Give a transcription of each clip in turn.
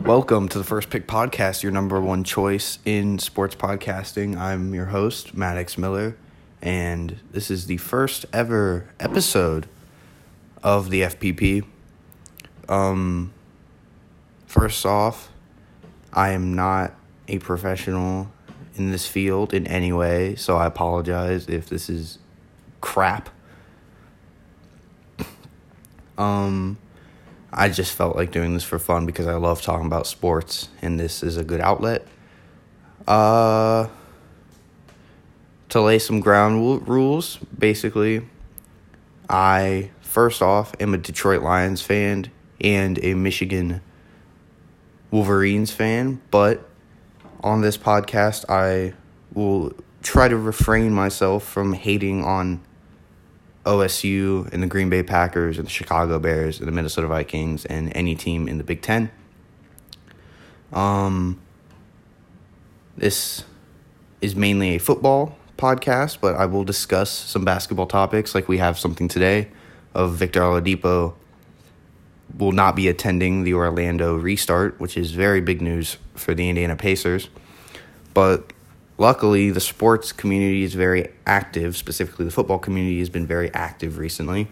Welcome to the First Pick Podcast, your number one choice in sports podcasting. I'm your host, Maddox Miller, and this is the first ever episode of the FPP. Um, first off, I am not a professional in this field in any way, so I apologize if this is crap. Um, I just felt like doing this for fun because I love talking about sports, and this is a good outlet. Uh, to lay some ground rules, basically, I first off am a Detroit Lions fan and a Michigan Wolverines fan, but on this podcast, I will try to refrain myself from hating on OSU and the Green Bay Packers and the Chicago Bears and the Minnesota Vikings and any team in the Big Ten. Um, this is mainly a football podcast, but I will discuss some basketball topics like we have something today of Victor Oladipo will not be attending the Orlando restart, which is very big news for the Indiana Pacers. But luckily, the sports community is very active. Specifically, the football community has been very active recently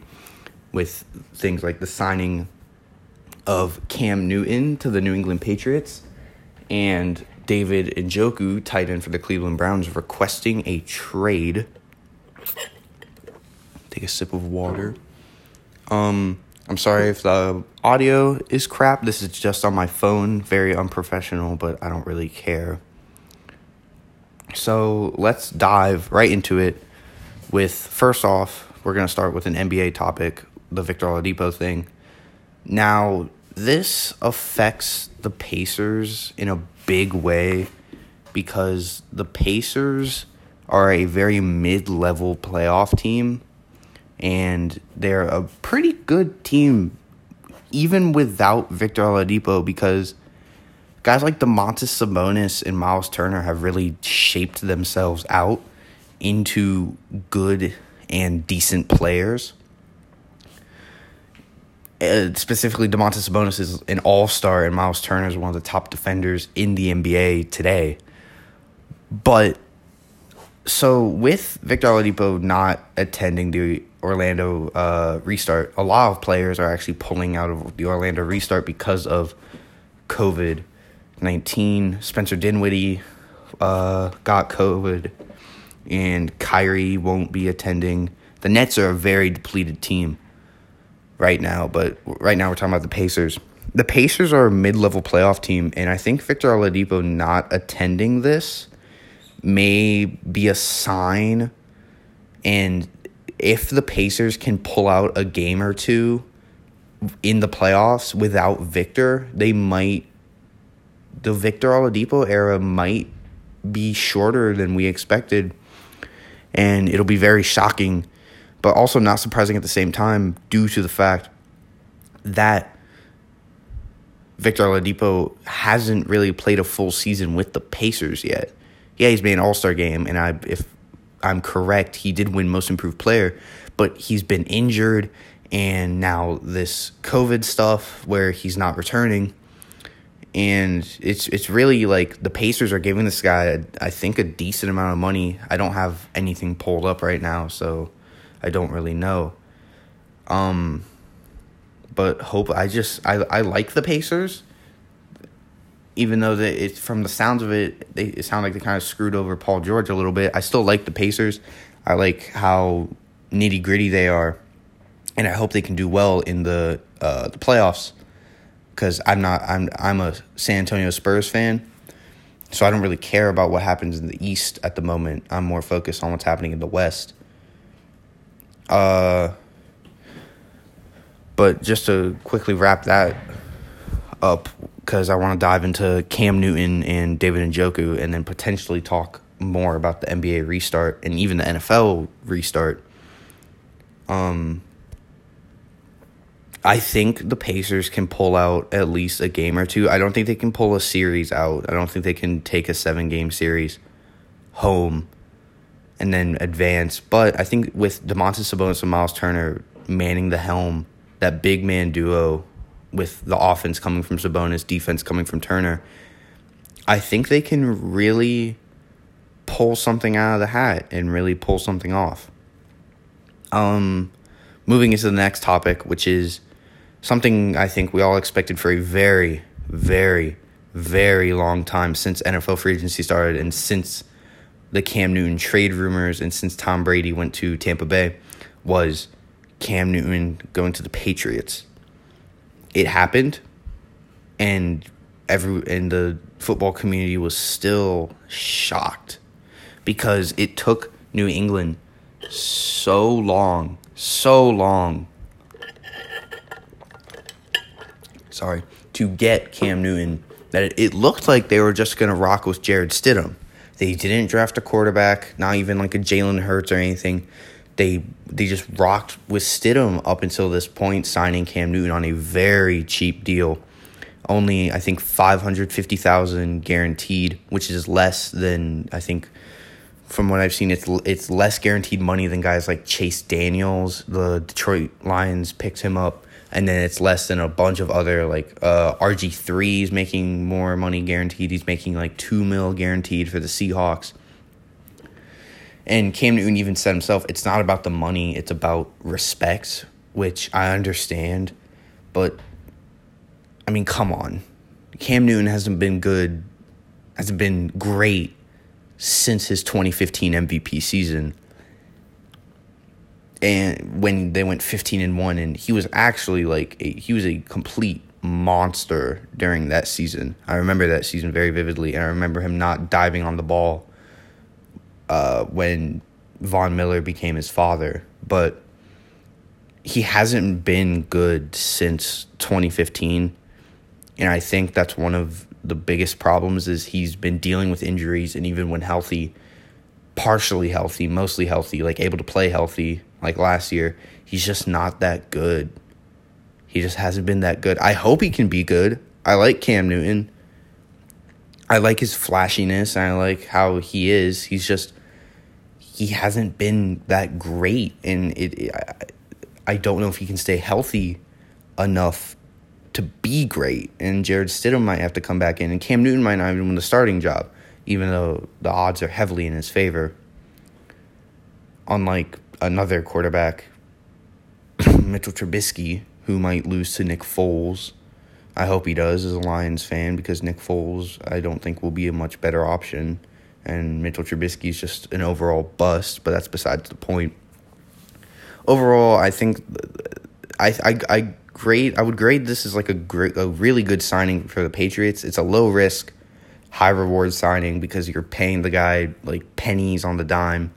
with things like the signing of Cam Newton to the New England Patriots and David Njoku, tight end for the Cleveland Browns, requesting a trade. Take a sip of water. Um, I'm sorry if the audio is crap. This is just on my phone, very unprofessional, but I don't really care. So let's dive right into it with first off, we're going to start with an NBA topic, the Victor Oladipo thing. Now, this affects the Pacers in a big way because the Pacers are a very mid level playoff team and they're a pretty good team even without Victor Oladipo because guys like Domantas Sabonis and Miles Turner have really shaped themselves out into good and decent players. Uh, specifically, Domantas Sabonis is an all star, and Miles Turner is one of the top defenders in the NBA today. But so with Victor Oladipo not attending the Orlando uh, restart, a lot of players are actually pulling out of the Orlando restart because of COVID nineteen. Spencer Dinwiddie uh, got COVID, and Kyrie won't be attending. The Nets are a very depleted team right now, but right now we're talking about the Pacers. The Pacers are a mid-level playoff team, and I think Victor Oladipo not attending this may be a sign. And if the Pacers can pull out a game or two in the playoffs without Victor, they might. The Victor Oladipo era might be shorter than we expected, and it'll be very shocking, but also not surprising at the same time due to the fact that Victor Oladipo hasn't really played a full season with the Pacers yet. Yeah, he's made an All Star game, and I if I'm correct, he did win Most Improved Player, but he's been injured, and now this COVID stuff where he's not returning, and it's it's really like the Pacers are giving this guy, I think, a decent amount of money. I don't have anything pulled up right now, so I don't really know. Um, but hope I just I I like the Pacers even though that it's from the sounds of it, they it sound like they kind of screwed over Paul George a little bit. I still like the Pacers. I like how nitty gritty they are, and I hope they can do well in the uh, the playoffs. Because I'm not I'm I'm a San Antonio Spurs fan, so I don't really care about what happens in the East at the moment. I'm more focused on what's happening in the West. Uh, but just to quickly wrap that up, because I want to dive into Cam Newton and David Njoku and then potentially talk more about the NBA restart and even the NFL restart. Um, I think the Pacers can pull out at least a game or two. I don't think they can pull a series out. I don't think they can take a seven game series home and then advance. But I think with Domantas Sabonis and Miles Turner manning the helm, that big man duo with the offense coming from Sabonis, defense coming from Turner. I think they can really pull something out of the hat and really pull something off. Um, moving into the next topic, which is something I think we all expected for a very, very, very long time since NFL free agency started and since the Cam Newton trade rumors and since Tom Brady went to Tampa Bay was Cam Newton going to the Patriots. It happened and every and the football community was still shocked because it took New England so long, so long. Sorry, to get Cam Newton that it, looked like they were just going to rock with Jarrett Stidham. They didn't draft a quarterback, not even like a Jalen Hurts or anything. They they just rocked with Stidham up until this point, signing Cam Newton on a very cheap deal only I think five hundred fifty thousand guaranteed, which is less than I think from what I've seen. It's it's less guaranteed money than guys like Chase Daniels. The Detroit Lions picked him up, and then it's less than a bunch of other like uh, RG threes making more money guaranteed. He's making like two mil guaranteed for the Seahawks. And Cam Newton even said himself, it's not about the money, it's about respect, which I understand. But I mean, come on. Cam Newton hasn't been good, hasn't been great since his 2015 MVP season. And when they went 15 and 1 and he was actually like a, he was a complete monster during that season. I remember that season very vividly and I remember him not diving on the ball uh, when Von Miller became his father, but he hasn't been good since 2015 and I think that's one of the biggest problems is he's been dealing with injuries and even when healthy, partially healthy, mostly healthy, like able to play healthy like last year, he's just not that good. He just hasn't been that good. I hope he can be good. I like Cam Newton. I like his flashiness. and I like how he is. He's just he hasn't been that great and it, I, I don't know if he can stay healthy enough to be great. And Jarrett Stidham might have to come back in, and Cam Newton might not even win the starting job, even though the odds are heavily in his favor. Unlike another quarterback, Mitchell Trubisky, who might lose to Nick Foles. I hope he does as a Lions fan because Nick Foles, I don't think, will be a much better option. And Mitchell Trubisky is just an overall bust, but that's besides the point. Overall, I think I, I, I grade I would grade this as like a a really good signing for the Patriots. It's a low risk, high reward signing because you're paying the guy like pennies on the dime.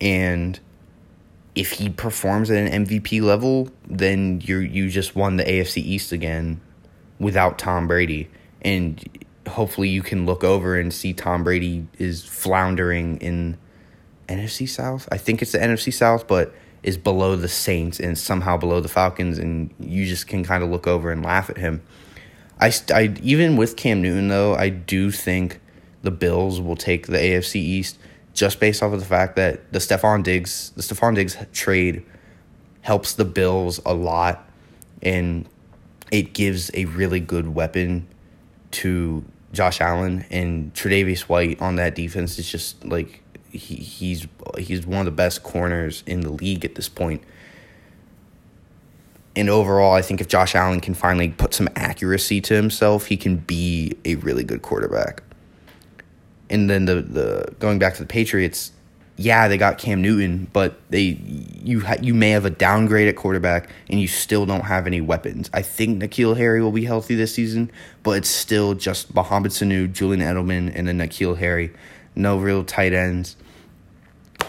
And if he performs at an MVP level, then you you just won the AFC East again without Tom Brady. And hopefully you can look over and see Tom Brady is floundering in NFC South. I think it's the NFC South, but is below the Saints and somehow below the Falcons, and you just can kind of look over and laugh at him. I, I even with Cam Newton though, I do think the Bills will take the AFC East just based off of the fact that the Stefon Diggs the Stefon Diggs trade helps the Bills a lot, and it gives a really good weapon to Josh Allen and Tre'Davious White on that defense is just like he, he's he's one of the best corners in the league at this point. And overall, I think if Josh Allen can finally put some accuracy to himself, he can be a really good quarterback. And then the the going back to the Patriots, yeah, they got Cam Newton, but they you ha, you may have a downgrade at quarterback and you still don't have any weapons. I think N'Keal Harry will be healthy this season, but it's still just Mohamed Sanu, Julian Edelman, and then N'Keal Harry. No real tight ends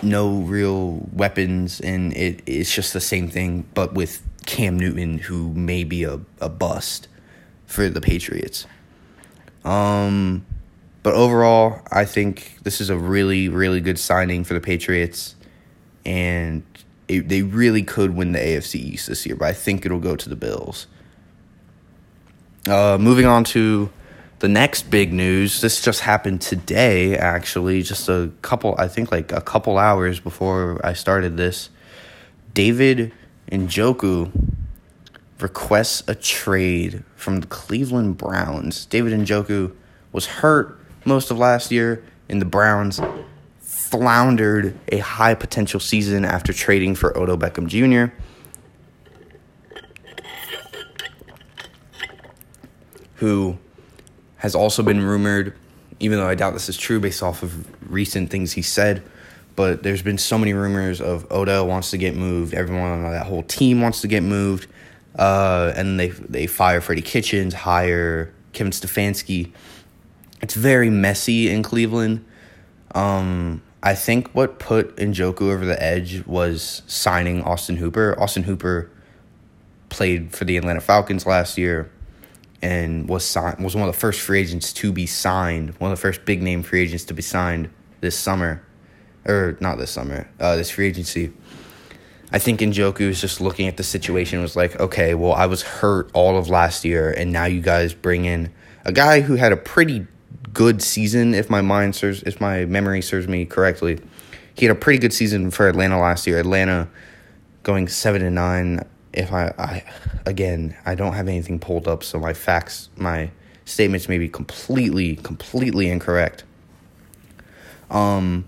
no real weapons, and it, it's just the same thing, but with Cam Newton, who may be a, a bust for the Patriots. Um, but overall, I think this is a really, really good signing for the Patriots, and it, they really could win the AFC East this year, but I think it'll go to the Bills. Uh, moving on to the next big news, this just happened today, actually, just a couple, I think like a couple hours before I started this. David Njoku requests a trade from the Cleveland Browns. David Njoku was hurt most of last year, and the Browns floundered a high potential season after trading for Odell Beckham Jr. Who has also been rumored, even though I doubt this is true based off of recent things he said. But there's been so many rumors of Odell wants to get moved. Everyone on that whole team wants to get moved. Uh, and they they fire Freddie Kitchens, hire Kevin Stefanski. It's very messy in Cleveland. Um, I think what put Njoku over the edge was signing Austin Hooper. Austin Hooper played for the Atlanta Falcons last year and was signed, was one of the first free agents to be signed, one of the first big name free agents to be signed this summer, or not this summer, uh, this free agency. I think Njoku was just looking at the situation was like, okay, well, I was hurt all of last year, and now you guys bring in a guy who had a pretty good season, if my mind serves, if my memory serves me correctly. He had a pretty good season for Atlanta last year. Atlanta going seven and nine. If I, I again, I don't have anything pulled up, so my facts, my statements may be completely, completely incorrect. Um,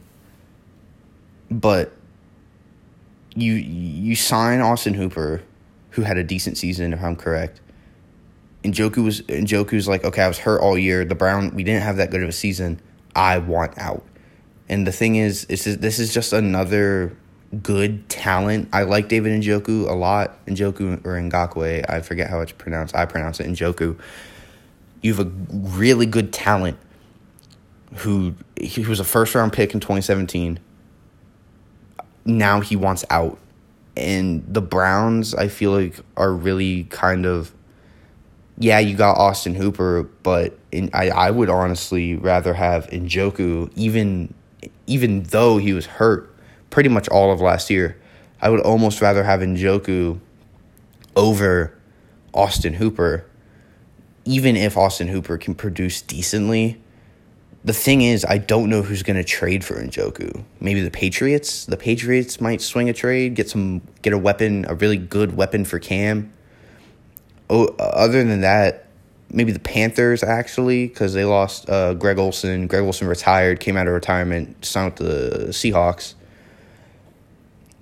but you you sign Austin Hooper, who had a decent season, if I'm correct. Joku was and Joku's like, okay, I was hurt all year. The Brown, we didn't have that good of a season. I want out. And the thing is, is this is just another good talent. I like David Njoku a lot. Njoku or Ngakoue, I forget how it's pronounced. I pronounce it Njoku. You have a really good talent who he was a first round pick in 2017 now he wants out. And the Browns, I feel like, are really kind of. Yeah, you got Austin Hooper, but in, I, I would honestly rather have Njoku, even even though he was hurt pretty much all of last year. I would almost rather have Njoku over Austin Hooper, even if Austin Hooper can produce decently the thing is, I don't know who's going to trade for Njoku. Maybe the Patriots. The Patriots might swing a trade, get some, get a weapon, a really good weapon for Cam. Oh, other than that, maybe the Panthers actually, because they lost uh, Greg Olsen. Greg Olsen retired, came out of retirement, signed with the Seahawks.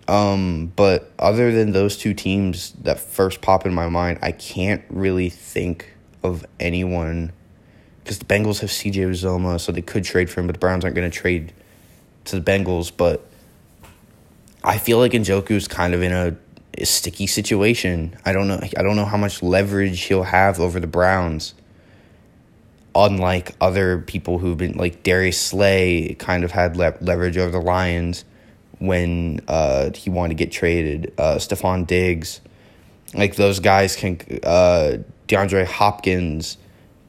Um, but other than those two teams that first pop in my mind, I can't really think of anyone because the Bengals have CJ Uzomah, so they could trade for him, but the Browns aren't going to trade to the Bengals. But I feel like Njoku's kind of in a, sticky situation. I don't know. I don't know how much leverage he'll have over the Browns. Unlike other people who've been like Darius Slay, kind of had le- leverage over the Lions when uh, he wanted to get traded. Uh, Stefon Diggs, like those guys can. Uh, DeAndre Hopkins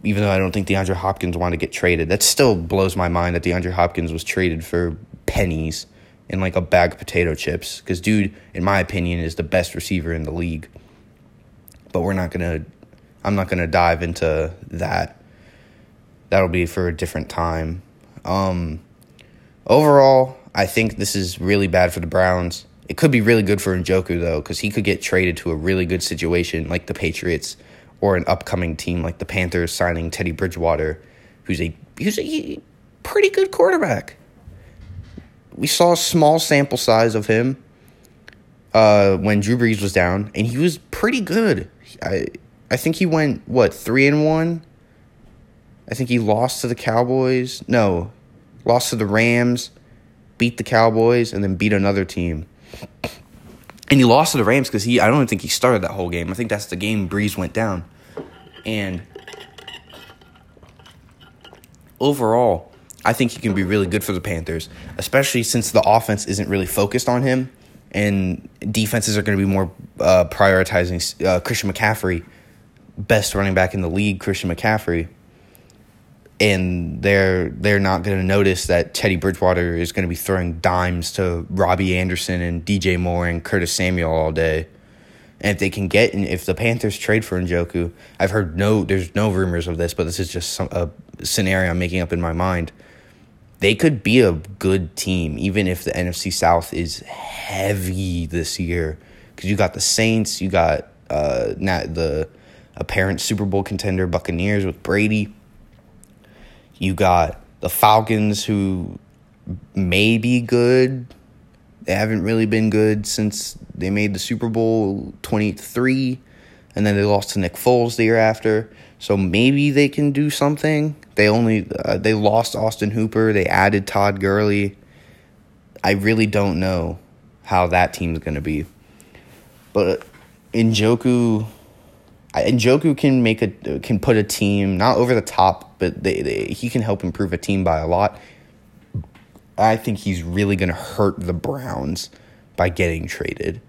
even though I don't think DeAndre Hopkins wanted to get traded. That still blows my mind that DeAndre Hopkins was traded for pennies in like a bag of potato chips. Because, dude, in my opinion, is the best receiver in the league. But we're not going to, I'm not going to dive into that. That'll be for a different time. Um, overall, I think this is really bad for the Browns. It could be really good for Njoku, though, because he could get traded to a really good situation like the Patriots or an upcoming team like the Panthers signing Teddy Bridgewater, who's a who's a pretty good quarterback. We saw a small sample size of him uh, when Drew Brees was down, and he was pretty good. I I think he went what three and one. I think he lost to the Cowboys. No, lost to the Rams, beat the Cowboys, and then beat another team. And he lost to the Rams because he I don't even think he started that whole game. I think that's the game Brees went down. And overall, I think he can be really good for the Panthers, especially since the offense isn't really focused on him and defenses are going to be more uh, prioritizing uh, Christian McCaffrey, best running back in the league, Christian McCaffrey and they're they're not going to notice that Teddy Bridgewater is going to be throwing dimes to Robbie Anderson and DJ Moore and Curtis Samuel all day. And if they can get, and if the Panthers trade for Njoku, I've heard no, there's no rumors of this, but this is just some, a scenario I'm making up in my mind. They could be a good team, even if the NFC South is heavy this year, because you got the Saints, you got uh, not the apparent Super Bowl contender Buccaneers with Brady. You got the Falcons who may be good. They haven't really been good since they made the Super Bowl 23 and then they lost to Nick Foles the year after. So maybe they can do something. They only uh, they lost Austin Hooper, they added Todd Gurley. I really don't know how that team's going to be. But Njoku Njoku can make a can put a team not over the top, but they, they he can help improve a team by a lot. I think he's really going to hurt the Browns by getting traded.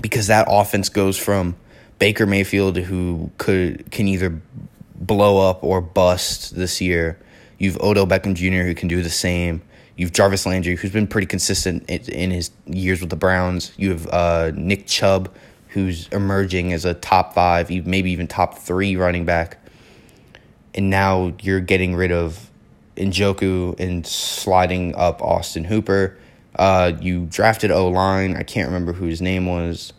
Because that offense goes from Baker Mayfield who could can either blow up or bust this year. You've Odell Beckham Jr. who can do the same. You've Jarvis Landry who's been pretty consistent in his years with the Browns. You have uh, Nick Chubb who's emerging as a top five, maybe even top three running back. And now you're getting rid of Njoku and sliding up Austin Hooper. Uh, you drafted O line. I can't remember who his name was.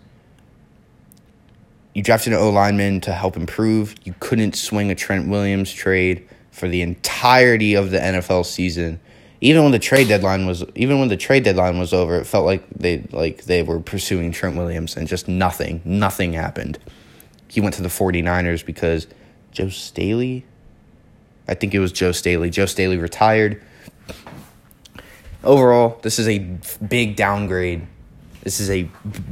You drafted an O lineman to help improve. You couldn't swing a Trent Williams trade for the entirety of the NFL season even when the trade deadline was even when the trade deadline was over, it felt like they like they were pursuing Trent Williams and just nothing, nothing happened. He went to the 49ers because Joe Staley I think it was Joe Staley. Joe Staley retired. Overall, this is a big downgrade. This is a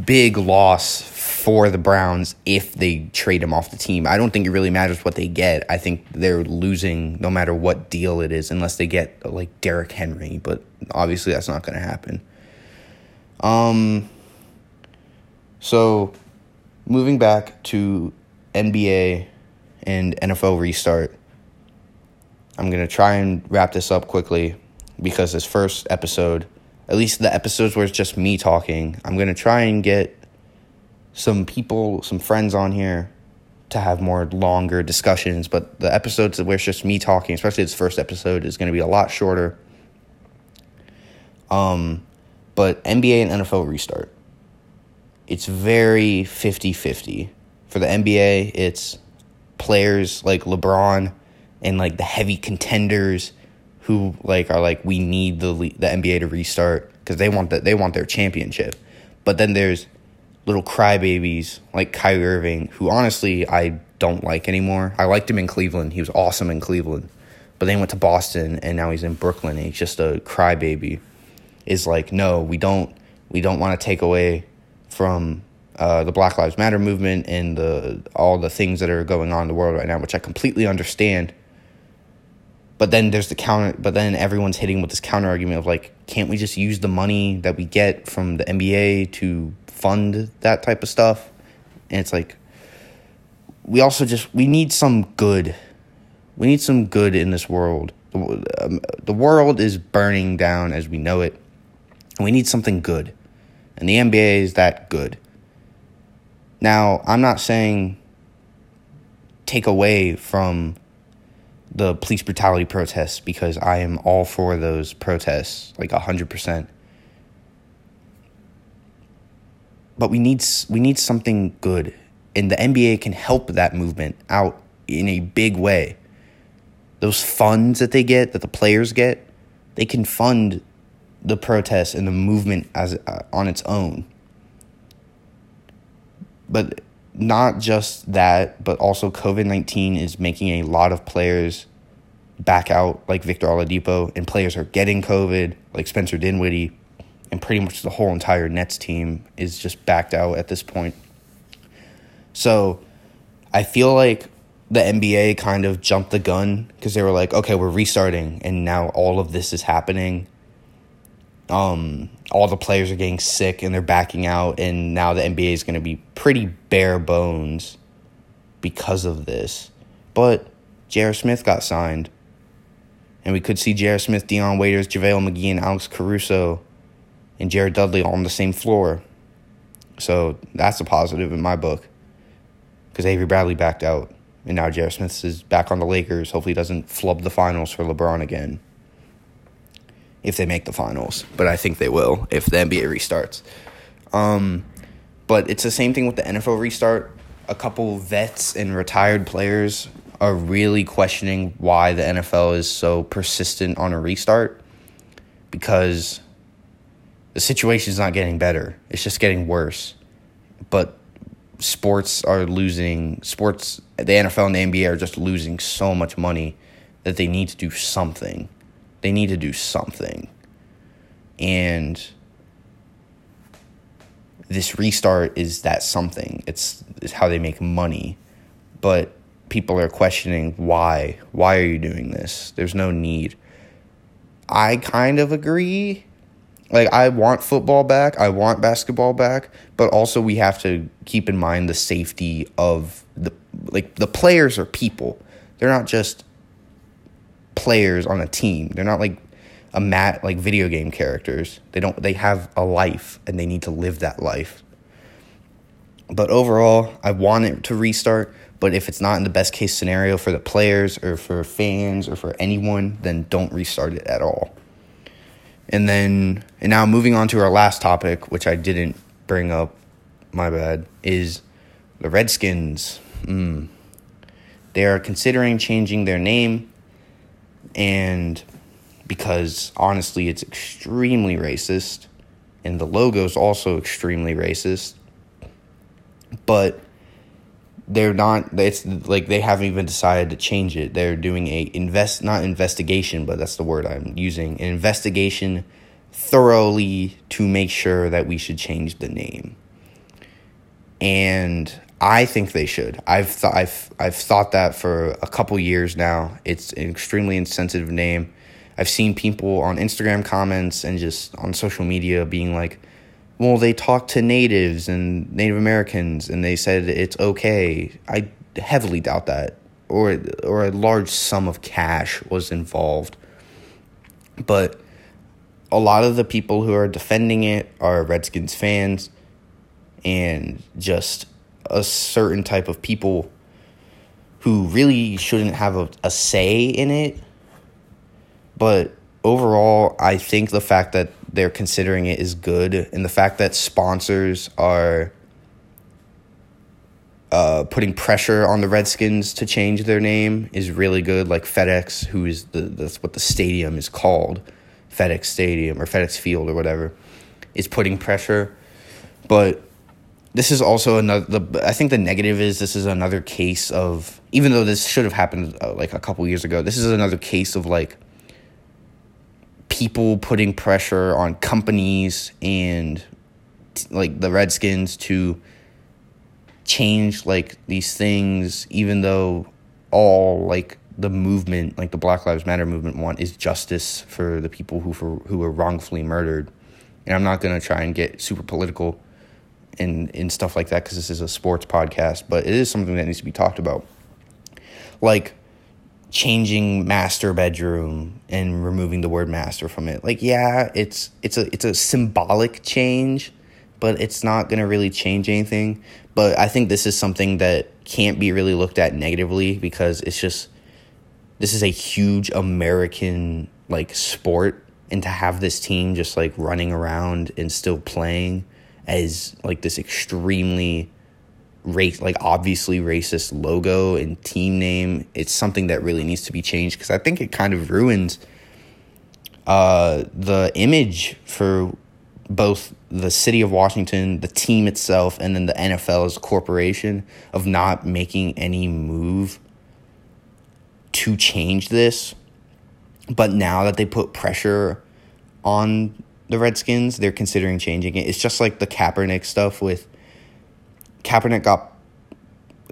big loss for the Browns if they trade him off the team. I don't think it really matters what they get. I think they're losing no matter what deal it is, unless they get like Derrick Henry. But obviously, that's not going to happen. Um. So, moving back to NBA and NFL restart, I'm gonna try and wrap this up quickly because this first episode, at least the episodes where it's just me talking, I'm gonna try and get some people, some friends on here to have more longer discussions. But the episodes where it's just me talking, especially this first episode, is going to be a lot shorter. Um, but NBA and NFL restart. It's very 50 50. For the NBA, it's players like LeBron and like the heavy contenders who like are like we need the the NBA to restart because they want that they want their championship. But then there's little crybabies like Kyrie Irving, who honestly I don't like anymore. I liked him in Cleveland. He was awesome in Cleveland. But then he went to Boston and now he's in Brooklyn and he's just a crybaby. Is like, no, we don't we don't want to take away from uh, the Black Lives Matter movement and the all the things that are going on in the world right now, which I completely understand. But then there's the counter. But then everyone's hitting with this counter argument of like, can't we just use the money that we get from the NBA to fund that type of stuff. And it's like we also just we need some good. We need some good in this world. The, um, the world is burning down as we know it. And we need something good. And the NBA is that good. Now, I'm not saying take away from the police brutality protests because I am all for those protests, like 100%. but we need we need something good, and the NBA can help that movement out in a big way. Those funds that they get, that the players get, they can fund the protests and the movement as uh, on its own. But not just that, but also COVID nineteen is making a lot of players back out, like Victor Oladipo, and players are getting COVID, like Spencer Dinwiddie and pretty much the whole entire Nets team is just backed out at this point. So I feel like the NBA kind of jumped the gun because they were like, okay, we're restarting, and now all of this is happening. Um, all the players are getting sick and they're backing out, and now the NBA is going to be pretty bare bones because of this. But J.R. Smith got signed, and we could see J.R. Smith, Dion Waiters, JaVale McGee, and Alex Caruso and Jared Dudley all on the same floor. So that's a positive in my book. Because Avery Bradley backed out. And now J.R. Smith is back on the Lakers. Hopefully, he doesn't flub the finals for LeBron again. If they make the finals. But I think they will if the NBA restarts. Um, But it's the same thing with the NFL restart. A couple vets and retired players are really questioning why the NFL is so persistent on a restart because the situation is not getting better. It's just getting worse. But sports are losing sports the NFL and the NBA are just losing so much money that they need to do something. They need to do something. And this restart is that something. It's, it's how they make money. But people are questioning why. Why are you doing this? There's no need. I kind of agree. Like I want football back, I want basketball back, but also we have to keep in mind the safety of the like the players are people. They're not just players on a team. They're not like a mat like video game characters. They don't they have a life and they need to live that life. But overall, I want it to restart, but if it's not in the best case scenario for the players or for fans or for anyone, then don't restart it at all. And then and now moving on to our last topic, which I didn't bring up, my bad, is the Redskins. Mm. They are considering changing their name and because honestly, it's extremely racist, and the logo is also extremely racist. But they're not. It's like they haven't even decided to change it. They're doing a invest, not investigation, but that's the word I'm using. An investigation thoroughly to make sure that we should change the name. And I think they should. I've th- I've I've thought that for a couple years now. It's an extremely insensitive name. I've seen people on Instagram comments and just on social media being like, well, they talked to natives and Native Americans and they said it's okay. I heavily doubt that. Or, or a large sum of cash was involved. But a lot of the people who are defending it are Redskins fans and just a certain type of people who really shouldn't have a, a say in it but overall, I think the fact that they're considering it is good, and the fact that sponsors are uh, putting pressure on the Redskins to change their name is really good. Like FedEx, who is the that's what the stadium is called, FedEx Stadium or FedEx Field or whatever, is putting pressure. But this is also another. The, I think the negative is this is another case of even though this should have happened uh, like a couple years ago. This is another case of like people putting pressure on companies and like the Redskins to change like these things, even though all like the movement, like the Black Lives Matter movement, want is justice for the people who for who were wrongfully murdered. And I'm not gonna try and get super political and and stuff like that because this is a sports podcast, but it is something that needs to be talked about. Like changing master bedroom and removing the word master from it. Like yeah, it's it's a it's a symbolic change, but it's not going to really change anything. But I think this is something that can't be really looked at negatively because it's just this is a huge American like sport and to have this team just like running around and still playing as like this extremely race like obviously racist logo and team name. It's something that really needs to be changed because i think it kind of ruins uh, the image for both the city of washington the team itself and then the nfl as a corporation of not making any move to change this. But now that they put pressure on the redskins they're considering changing it it's just like the kaepernick stuff with Kaepernick got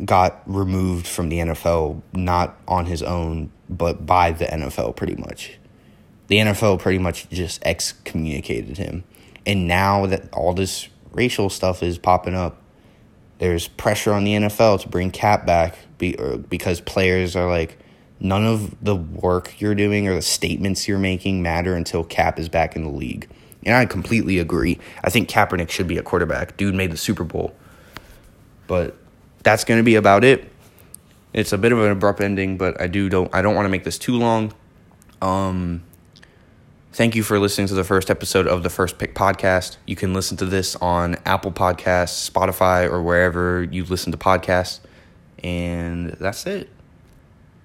got removed from the NFL not on his own, but by the NFL pretty much. The NFL pretty much just excommunicated him. And now that all this racial stuff is popping up, there's pressure on the NFL to bring Cap back be, er, because players are like, none of the work you're doing or the statements you're making matter until Cap is back in the league. And I completely agree. I think Kaepernick should be a quarterback. Dude made the Super Bowl. But that's going to be about it. It's a bit of an abrupt ending, but I do don't I don't want to make this too long. Um Thank you for listening to the first episode of the First Pick podcast. You can listen to this on Apple Podcasts, Spotify, or wherever you listen to podcasts. And that's it.